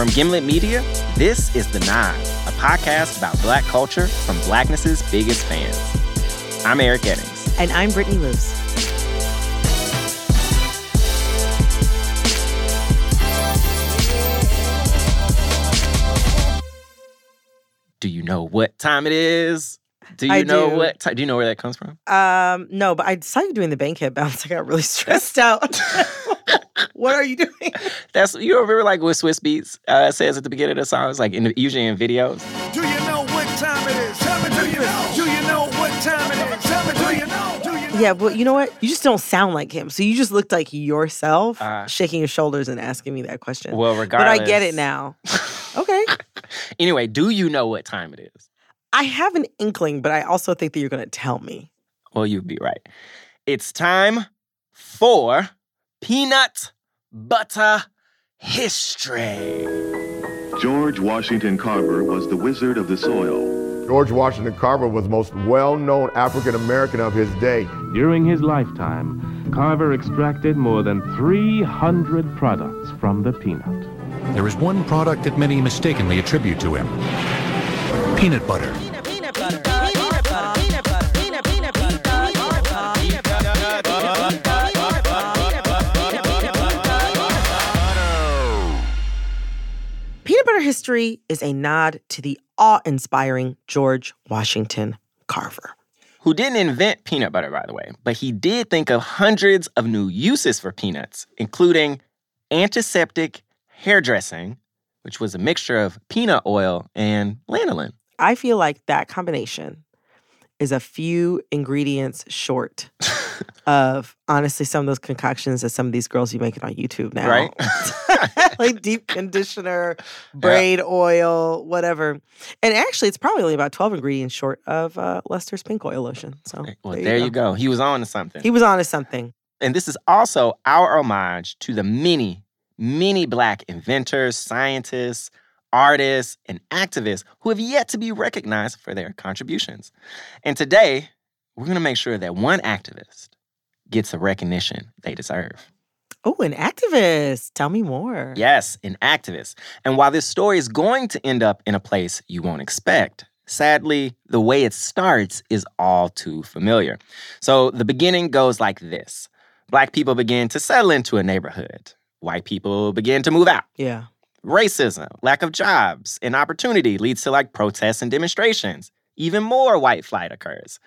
From Gimlet Media, this is The Nod, a podcast about Black culture from Blackness's biggest fans. I'm Eric Eddings. And I'm Brittany Luce. Do you know what time it is? Do you I know do. what time? Do you know where that comes from? Um, no, but I saw you doing the bank bankhead bounce. I got really stressed out. what are you doing? That's you remember like what Swizz Beatz uh, says at the beginning of the song. It's like in usually in videos. Do you know what time it is? Tell me, do you know? Do you know what time it is? Tell me, do you know? Do you know? Yeah, but you know what? You just don't sound like him. So you just looked like yourself, Uh, shaking your shoulders and asking me that question. Well, regardless, but. I get it now. Okay. Anyway, do you know what time it is? I have an inkling, but I also think that you're going to tell me. Well, you'd be right. It's time for peanut butter history. George Washington Carver was the wizard of the soil. George Washington Carver was the most well-known African American of his day. During his lifetime, Carver extracted more than 300 products from the peanut. There is one product that many mistakenly attribute to him peanut butter. Peanut butter. History is a nod to the awe-inspiring George Washington Carver who didn't invent peanut butter, by the way, but he did think of hundreds of new uses for peanuts, including antiseptic, hairdressing, which was a mixture of peanut oil and lanolin. I feel like that combination is a few ingredients short of honestly some of those concoctions that some of these girls be making on YouTube now. Right? like deep conditioner, braid oil, whatever. And actually, it's probably only about 12 ingredients short of uh, Luster's pink oil lotion. So Well, there, you go. He was on to something. He was on to something. And this is also our homage to the many, many Black inventors, scientists, artists, and activists who have yet to be recognized for their contributions. And today, we're going to make sure that one activist gets the recognition they deserve. Oh, an activist. Tell me more. Yes, an activist. And while this story is going to end up in a place you won't expect, sadly, the way it starts is all too familiar. So the beginning goes like this Black people begin to settle into a neighborhood, white people begin to move out. Yeah. Racism, lack of jobs, and opportunity leads to like protests and demonstrations. Even more white flight occurs.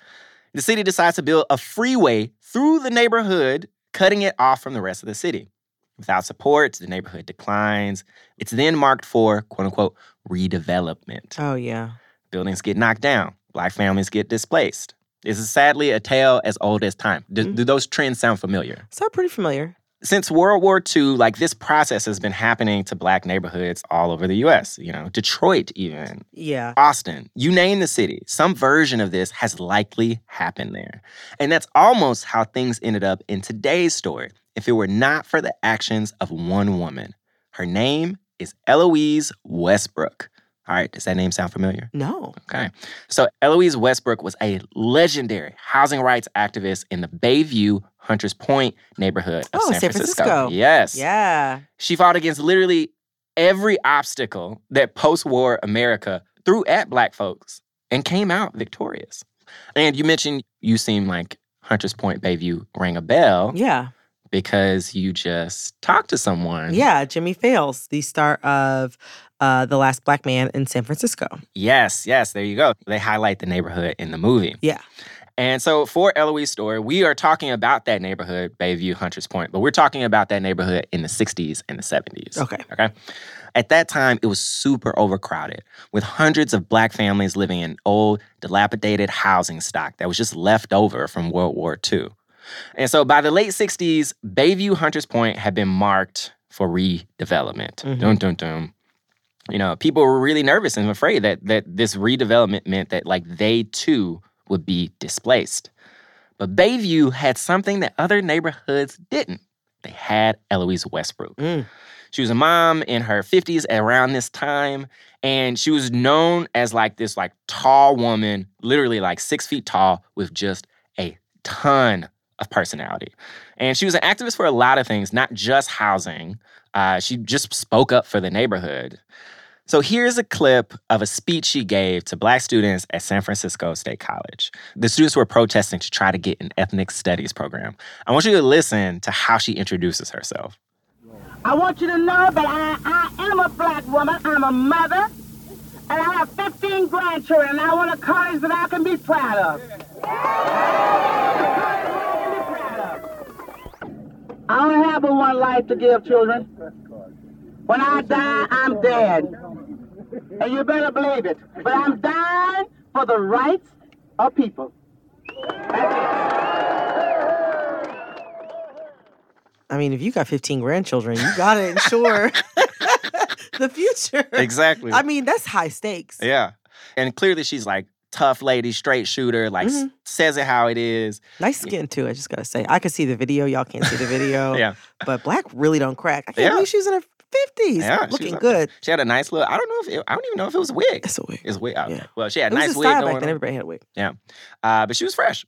The city decides to build a freeway through the neighborhood, cutting it off from the rest of the city. Without support, the neighborhood declines. It's then marked for quote unquote redevelopment. Oh, yeah. Buildings get knocked down, black families get displaced. This is sadly a tale as old as time. Do, mm-hmm. do those trends sound familiar? Sound pretty familiar. Since World War II, like this process has been happening to black neighborhoods all over the US, you know, Detroit, even, Yeah. Austin, you name the city. Some version of this has likely happened there. And that's almost how things ended up in today's story if it were not for the actions of one woman. Her name is Elouise Westbrook. All right, does that name sound familiar? No. Okay. So Elouise Westbrook was a legendary housing rights activist in the Bayview Hunters Point neighborhood of Oh, San, San Francisco. Francisco. Yes. Yeah. She fought against literally every obstacle that post-war America threw at black folks and came out victorious. And you mentioned you seem like Hunters Point Bayview rang a bell Yeah. because you just talked to someone. Yeah. Jimmy Fails, the star of uh, The Last Black Man in San Francisco. Yes, yes, there you go. They highlight the neighborhood in the movie. Yeah. And so for Elouise's story, we are talking about that neighborhood, Bayview, Hunters Point, but we're talking about that neighborhood in the 60s and the 70s. Okay. Okay. At that time, it was super overcrowded with hundreds of black families living in old, dilapidated housing stock that was just left over from World War II. And so by the late 60s, Bayview, Hunters Point had been marked for redevelopment. Mhm. Dun, dun, dun. You know, people were really nervous and afraid that that this redevelopment meant that like they too would be displaced. But Bayview had something that other neighborhoods didn't. They had Elouise Westbrook. Mm. She was a mom in her 50s around this time, and she was known as like this like tall woman, literally like six feet tall, with just a ton of personality. And she was an activist for a lot of things, not just housing. Uh, she just spoke up for the neighborhood. So here's a clip of a speech she gave to black students at San Francisco State College. The students were protesting to try to get an ethnic studies program. I want you to listen to how she introduces herself. I want you to know that I, I am a black woman. I'm a mother. And I have 15 grandchildren. And I want a college that I can be proud of. I only have but one life to give, children. When I die, I'm dead. And you better believe it. But I'm dying for the rights of people. I mean, if you got 15 grandchildren, you got to ensure the future. Exactly. I mean, that's high stakes. Yeah. And clearly she's like tough lady, straight shooter, like Mhm. says it how it is. Nice skin too. I just gotta say, I could see the video. Y'all can't see the video. Yeah. But black really don't crack. I can't Yeah. believe she was in her fifties, Yeah, looking there. good. She had a nice look. I don't know if it, I don't even know if it was a wig. It's a wig. It's a wig. Okay. Yeah. Well, she had It a was nice a wig style back then. Everybody had a wig. Yeah. Uh, but she was fresh.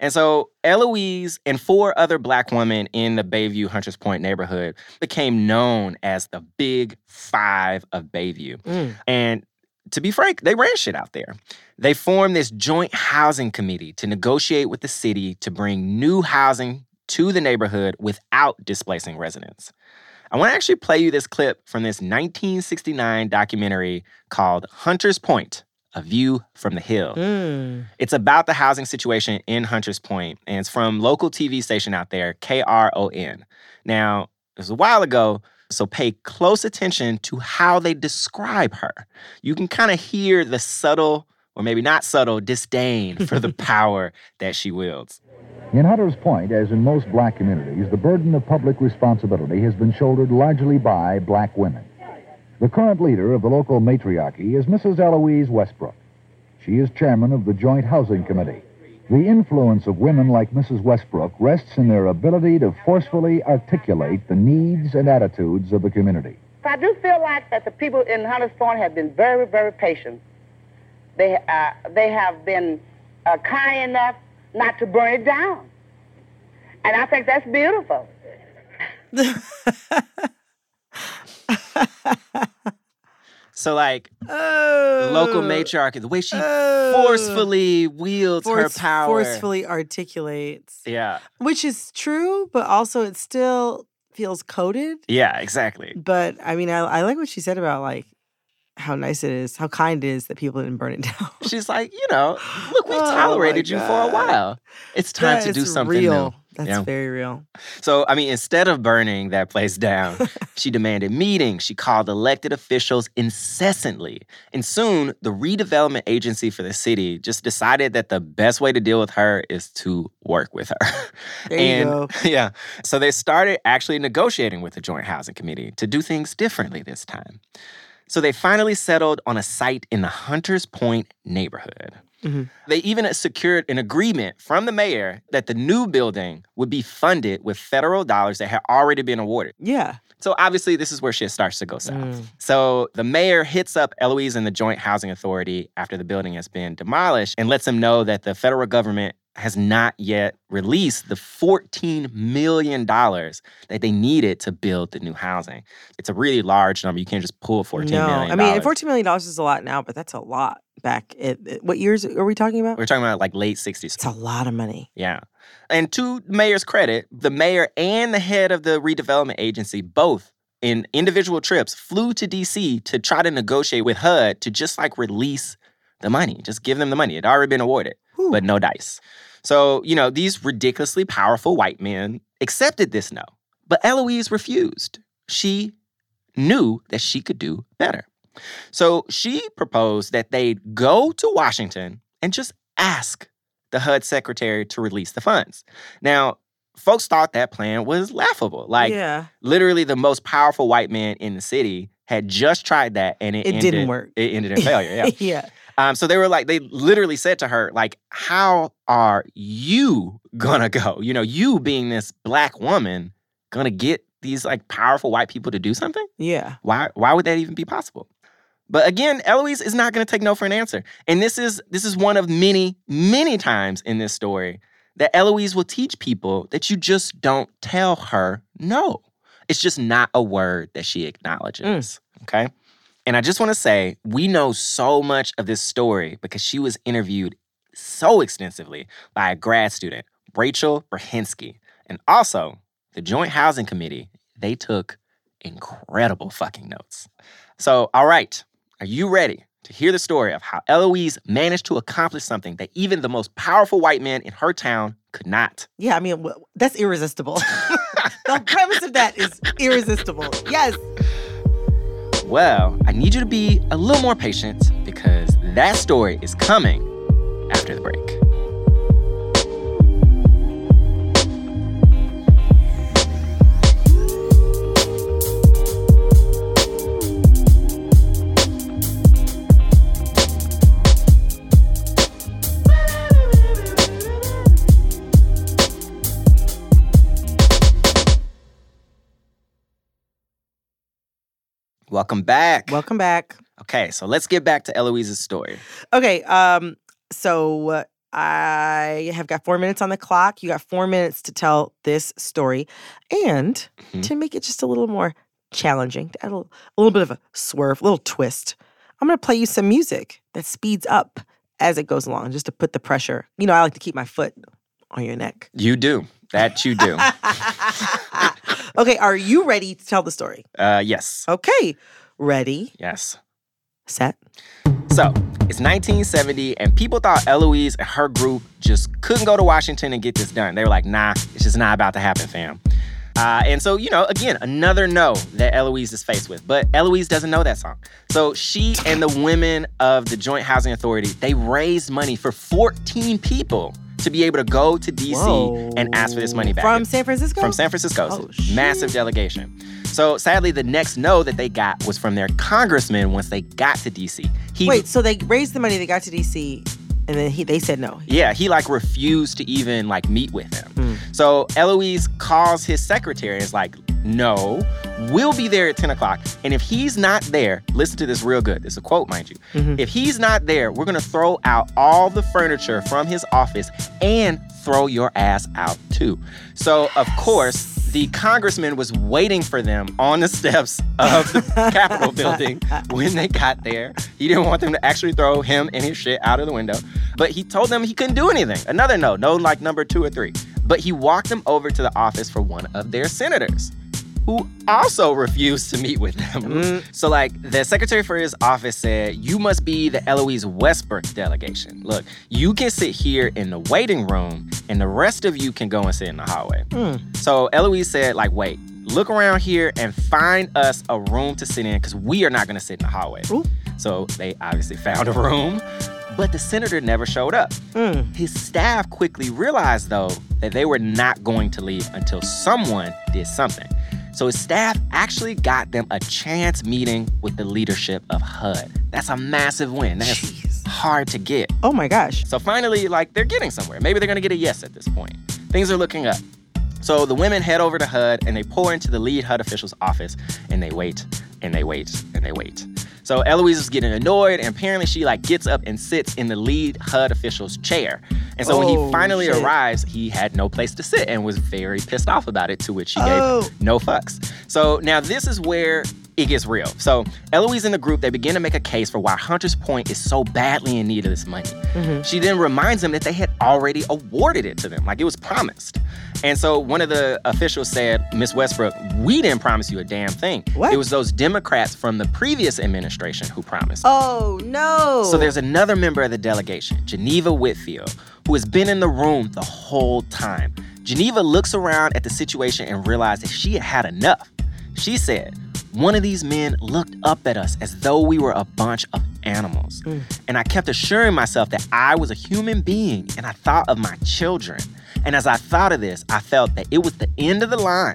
And so Elouise and four other black women in the Bayview Hunters Point neighborhood became known as the Big Five of Bayview. Mm. And to be frank, they ran shit out there. They formed this joint housing committee to negotiate with the city to bring new housing to the neighborhood without displacing residents. I want to actually play you this clip from this 1969 documentary called Hunters Point A View from the Hill. Mm. It's about the housing situation in Hunters Point, and it's from local TV station out there, KRON. Now, it was a while ago, so pay close attention to how they describe her. You can kind of hear the subtle, or maybe not subtle, disdain for the power that she wields. In Hunters Point, as in most black communities, the burden of public responsibility has been shouldered largely by black women. The current leader of the local matriarchy is Mrs. Elouise Westbrook. She is chairman of the Joint Housing Committee. The influence of women like Mrs. Westbrook rests in their ability to forcefully articulate the needs and attitudes of the community. I do feel like that the people in Hunters Point have been very, very patient. They, uh, they have been uh, kind enough not to burn it down. And I think that's beautiful. So, like, Oh. local matriarchy, the way she Oh. forcefully wields Force- her power. Forcefully articulates. Yeah. Which is true, but also it still feels coded. Yeah, exactly. But I mean, I, I like what she said about like how nice it is, how kind it is that people didn't burn it down. She's like, you know, look, we've Oh tolerated you for a while. It's time That to do something real. new. That's very real. So, I mean, instead of burning that place down, she demanded meetings. She called elected officials incessantly. And soon, the redevelopment agency for the city just decided that the best way to deal with her is to work with her. There you go. yeah, so they started actually negotiating with the Joint Housing Committee to do things differently this time. So they finally settled on a site in the Hunters Point neighborhood. Mhm. They even secured an agreement from the mayor that the new building would be funded with federal dollars that had already been awarded. Yeah. So obviously, this is where shit starts to go south. Mm. So the mayor hits up Elouise and the Joint Housing Authority after the building has been demolished and lets them know that the federal government has not yet released the $14 million that they needed to build the new housing. It's a really large number. You can't just pull $14 no, million I mean, and $14 million is a lot now, but that's a lot back. At, at- what years are we talking about? We're talking about like late 60s. It's a lot of money. Yeah. And to the mayor's credit, the mayor and the head of the redevelopment agency both in individual trips flew to DC to try to negotiate with HUD to just like release the money, just give them the money. It had already been awarded, Whew. but no dice. So, you know, these ridiculously powerful white men accepted this no, but Elouise refused. She knew that she could do better. So she proposed that they go to Washington and just ask the HUD secretary to release the funds. Now, folks thought that plan was laughable. Like, yeah. literally, the most powerful white man in the city had just tried that and it, It ended, didn't work. It ended in failure. Yeah. yeah. Um, so they were like, they literally said to her, like, how are you gonna go? You know, you being this black woman, gonna get these like powerful white people to do something? Yeah. Why why would that even be possible? But again, Elouise is not gonna take no for an answer. And this is this is one of many, many times in this story that Elouise will teach people that you just don't tell her no. It's just not a word that she acknowledges. Okay. And I just want to say, we know so much of this story because she was interviewed so extensively by a grad student, Rachel Brahinsky. And also, the Joint Housing Committee, they took incredible fucking notes. So, all right, are you ready to hear the story of how Elouise managed to accomplish something that even the most powerful white man in her town could not? Yeah, I mean, that's irresistible. the premise of that is irresistible. Yes. Well, I need you to be a little more patient because that story is coming after the break. Welcome back. Welcome back. Okay, so let's get back to Elouise's story. Okay, um, so I have got four minutes on the clock. You got four minutes to tell this story, and Mhm. to make it just a little more challenging, to add a little, a little bit of a swerve, a little twist. I'm gonna play you some music that speeds up as it goes along, just to put the pressure. You know, I like to keep my foot on your neck. You do. That you do. okay, are you ready to tell the story? uh, yes. Okay, ready, Yes. set. So it's 1970, and people thought Elouise and her group just couldn't go to Washington and get this done. They were like, nah, it's just not about to happen, fam. Uh, and so, you know, again, another no that Elouise is faced with. But Elouise doesn't know that song. So she and the women of the Joint Housing Authority, they raised money for 14 people to be able to go to DC and ask for this money back. From San Francisco? From San Francisco. Oh, Massive delegation. So sadly, the next no that they got was from their congressman once they got to DC. He, Wait, so they raised the money, they got to DC, and then he, they said no. Yeah, he like refused to even like meet with him. Hmm. So Elouise calls his secretary and is like, no, we'll be there at 10 o'clock. And if he's not there, listen to this real good. Is a quote, mind you. Mhm. If he's not there, we're gonna throw out all the furniture from his office and throw your ass out too. So of course, the congressman was waiting for them on the steps of the Capitol building when they got there. He didn't want them to actually throw him and his shit out of the window, but he told them he couldn't do anything. Another no, no like number two or three. But he walked them over to the office for one of their senators who also refused to meet with them. Mm. So, like, the secretary for his office said, You must be the Elouise Westbrook delegation. Look, you can sit here in the waiting room, and the rest of you can go and sit in the hallway. Mm. So, Elouise said, like, wait, look around here and find us a room to sit in because we are not going to sit in the hallway. Ooh. So, they obviously found a room, but the senator never showed up. Mm. His staff quickly realized, though, that they were not going to leave until someone did something. So his staff actually got them a chance meeting with the leadership of HUD. That's a massive win. That's Jeez. hard to get. Oh my gosh. So finally, like, they're getting somewhere. Maybe they're gonna get a yes at this point. Things are looking up. So the women head over to HUD and they pour into the lead HUD official's office and they wait and they wait and they wait. So Elouise is getting annoyed and apparently she like gets up and sits in the lead HUD official's chair. And so when Oh, he finally shit. arrives, he had no place to sit and was very pissed off about it, to which she Oh. gave no fucks. So now this is where it gets real. So Elouise and the group, they begin to make a case for why Hunter's Point is so badly in need of this money. Mm-hmm. She then reminds them that they had already awarded it to them, like it was promised. And so one of the officials said, Miss Westbrook, we didn't promise you a damn thing. What? It was those Democrats from the previous administration who promised. Oh no. So there's another member of the delegation, Geneva Whitfield, who has been in the room the whole time. Geneva looks around at the situation and realizes that she had had enough. She said, one of these men looked up at us as though we were a bunch of animals. Mm. And I kept assuring myself that I was a human being and I thought of my children. And as I thought of this, I felt that it was the end of the line.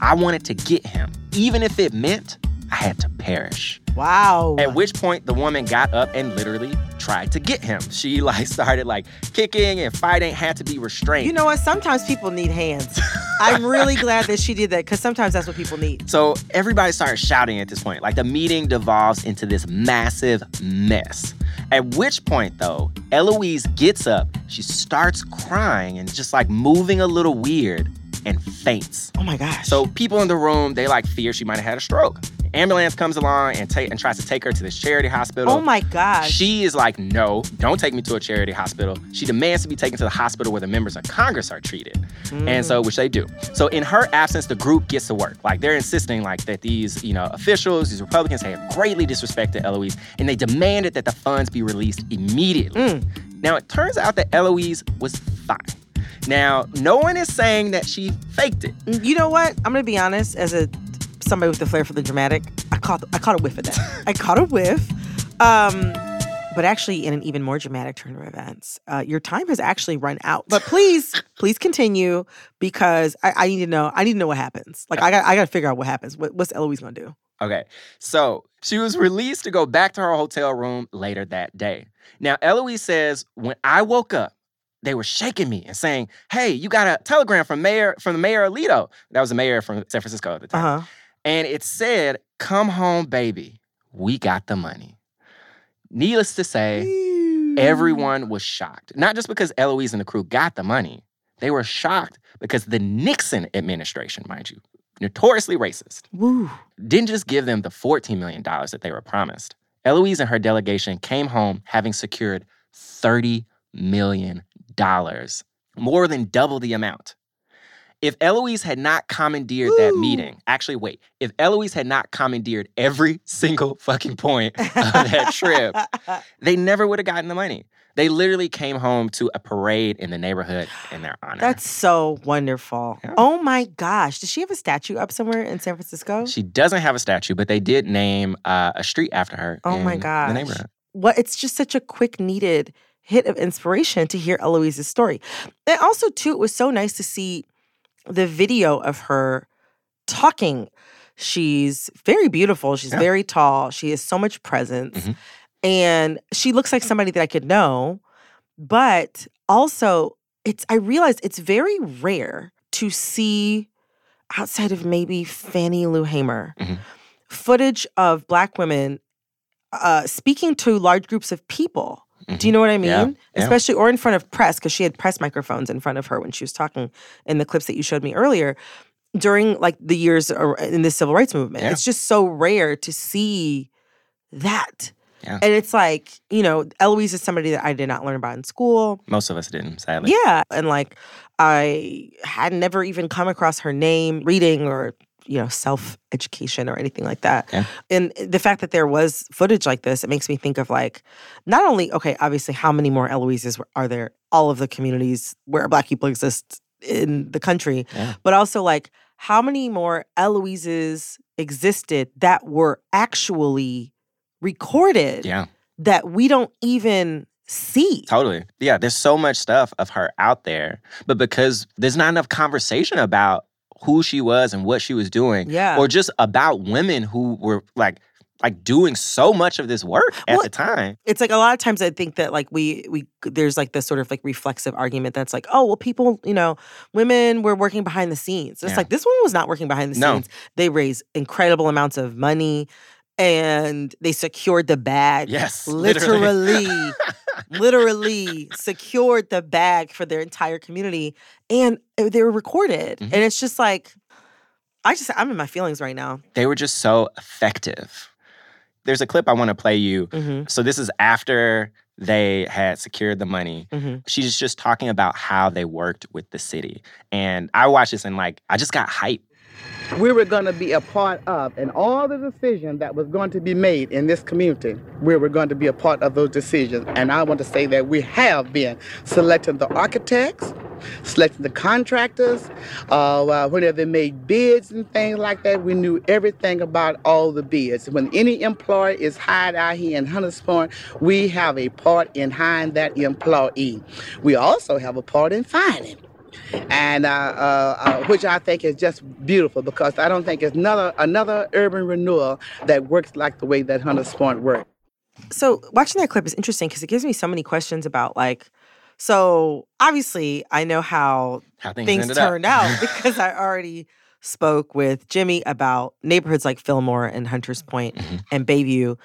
I wanted to get him, even if it meant I had to perish. Wow. At which point the woman got up and literally tried to get him. She like started like kicking and fighting, had to be restrained. You know what? Sometimes people need hands. I'm really glad that she did that because sometimes that's what people need. So everybody started shouting at this point. Like the meeting devolves into this massive mess. At which point, though, Elouise gets up, she starts crying and just like moving a little weird and faints. Oh my gosh. So people in the room, they like fear she might have had a stroke. Ambulance comes along and take and tries to take her to this charity hospital. Oh my gosh. She is like, no, don't take me to a charity hospital. She demands to be taken to the hospital where the members of Congress are treated. And so, mm. which they do. So in her absence, the group gets to work. Like they're insisting like that these, you know, officials, these Republicans have greatly disrespected Elouise, and they demanded that the funds be released immediately. Mm. Now it turns out that Elouise was fine. Now, no one is saying that she faked it. You know what? I'm gonna be honest. As a somebody with the flair for the dramatic, I caught I caught a whiff of that. I caught a whiff. Um, but actually, in an even more dramatic turn of events, uh, your time has actually run out. But please, please continue because I, I need to know. I need to know what happens. Like I got I got to figure out what happens. What, what's Elouise gonna do? Okay, so she was released to go back to her hotel room later that day. Now, Elouise says, when I woke up, they were shaking me and saying, "Hey, you got a telegram from Mayor from the Mayor Alioto. That was the mayor from San Francisco at the time, huh. and it said, "Come home, baby. We got the money." Needless to say, everyone was shocked. Not just because Elouise and the crew got the money, they were shocked because the Nixon administration, mind you, notoriously racist, Woo. didn't just give them the $14 million that they were promised. Elouise and her delegation came home having secured $30 million, more than double the amount. If Elouise had not commandeered that meeting, actually, wait, if Elouise had not commandeered every single fucking point of that trip, they never would have gotten the money. They literally came home to a parade in the neighborhood in their honor. That's so wonderful. Yeah. Oh my gosh. Does she have a statue up somewhere in San Francisco? she doesn't have a statue, but they did name uh, a street after her. Oh my gosh. The neighborhood. what it's just such a quick needed hit of inspiration to hear Elouise's story. And also too, it was so nice to see the video of her talking. She's very beautiful. She's Yeah. very tall. She has so much presence. Mhm. And she looks like somebody that I could know. But also, it's I realized it's very rare to see outside of maybe Fannie Lou Hamer Mhm. footage of black women uh, speaking to large groups of people. Do you know what I mm-hmm. mean? Yeah, yeah. Especially or in front of press, because she had press microphones in front of her when she was talking in the clips that you showed me earlier during like the years in the civil rights movement. Yeah. It's just so rare to see that. Yeah. And it's like, you know, Elouise is somebody that I did not learn about in school. Most of us didn't, sadly. Yeah. And like I had never even come across her name reading or, you know, self education or anything like that. Yeah. And the fact that there was footage like this, it makes me think of like not only, okay, obviously, how many more Elouises are there, all of the communities where Black people exist in the country, Yeah. but also like how many more Elouises existed that were actually recorded Yeah, that we don't even see. totally. Yeah, there's so much stuff of her out there, but because there's not enough conversation about who she was and what she was doing, Yeah. or just about women who were like like doing so much of this work at Well, the time. it's like a lot of times I think that like we we there's like this sort of like reflexive argument that's like oh well people you know women were working behind the scenes it's Yeah. like this woman was not working behind the No. scenes they raised incredible amounts of money and they secured the bag Yes, literally. literally literally secured the bag for their entire community and uh, they were recorded Mhm. and it's just like I just I'm in my feelings right now They were just so effective. There's a clip I want to play you. hmm So this is after they had secured the money. hmm She's just talking about how they worked with the city. And I watched this and like I just got hyped. We were going to be a part of, and all the decisions that was going to be made in this community, we were going to be a part of those decisions. And I want to say that we have been selecting the architects, selecting the contractors. Uh, whenever they made bids and things like that, we knew everything about all the bids. When any employee is hired out here in Hunters Point, we have a part in hiring that employee. We also have a part in finding and uh, uh, uh, which I think is just beautiful because I don't think it's another another urban renewal that works like the way that Hunters Point worked. So watching that clip is interesting because it gives me so many questions about like. So obviously, I know how, How things things ended up. out because I already spoke with Jimmy about neighborhoods like Fillmore and Hunters Point Mm-hmm. and Bayview.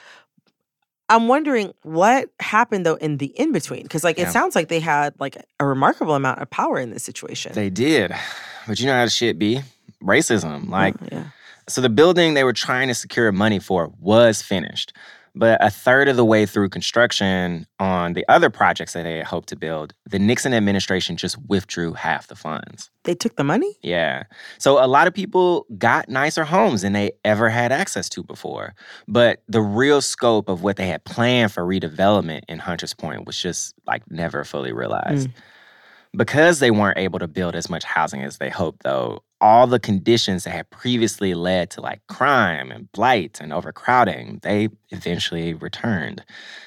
I'm wondering what happened though in the in between because like Yeah. it sounds like they had like a remarkable amount of power in this situation. They did. But you know how the shit be? Racism. Oh, like, Oh, yeah. so the building they were trying to secure money for was finished. But a third of the way through construction on the other projects that they had hoped to build, the Nixon administration just withdrew half the funds. They took the money. Yeah. So a lot of people got nicer homes than they ever had access to before. But the real scope of what they had planned for redevelopment in Hunters Point was just like never fully realized. Mm. Because they weren't able to build as much housing as they hoped, though, all the conditions that had previously led to like crime and blight and overcrowding, they eventually returned.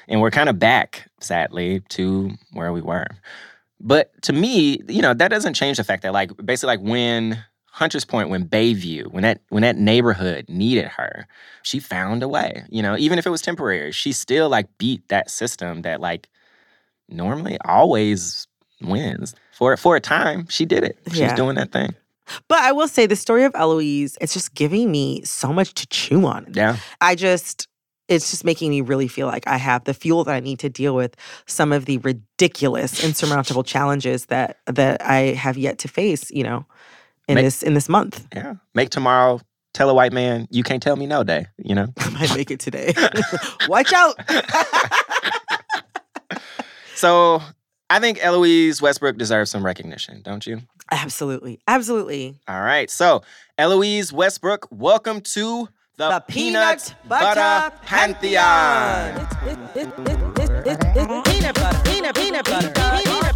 And we're kind of back, sadly, to where we were. But to me, you know, that doesn't change the fact that like basically like when Hunter's Point, when Bayview, when that when that neighborhood needed her, she found a way. You know, even if it was temporary, she still like beat that system that like normally always wins. For for a time, she did it. She's Yeah. doing that thing. But I will say the story of Elouise, it's just giving me so much to chew on. Yeah. I just it's just making me really feel like I have the fuel that I need to deal with some of the ridiculous, insurmountable challenges that that I have yet to face, you know, in Make- this in this month. Yeah. Make tomorrow tell a white man you can't tell me no day, you know? I might make it today. Watch out. So I think Elouise Westbrook deserves some recognition, don't you? Absolutely. Absolutely. All right. So, Elouise Westbrook, welcome to the, The Peanut, Butter, Pantheon. Peanut butter, peanut butter, peanut butter, peanut butter, peanut butter,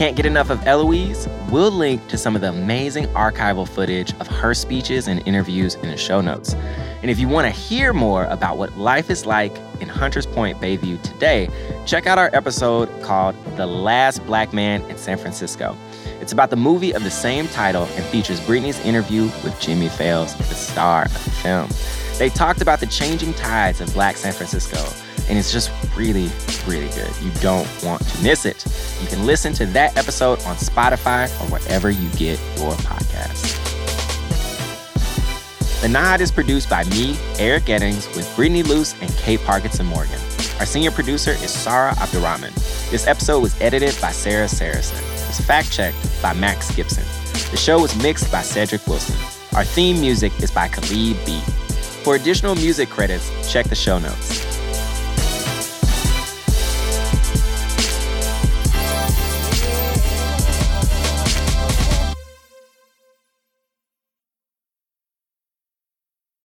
Can't get enough of Elouise? We'll link to some of the amazing archival footage of her speeches and interviews in the show notes. And if you want to hear more about what life is like in Hunters Point, Bayview today, check out our episode called The Last Black Man in San Francisco. It's about the movie of the same title and features Brittany's interview with Jimmy Fails, the star of the film. They talked about the changing tides of Black San Francisco, and it's just really, really good. You don't want to miss it. You can listen to that episode on Spotify or wherever you get your podcasts. The Nod is produced by me, Eric Eddings, with Brittany Luce and Kate Parkinson Morgan. Our senior producer is Sarah Abdurrahman. This episode was edited by Sarah Saracen. It was fact checked by Max Gibson. The show was mixed by Cedric Wilson. Our theme music is by Khalid B. For additional music credits, check the show notes.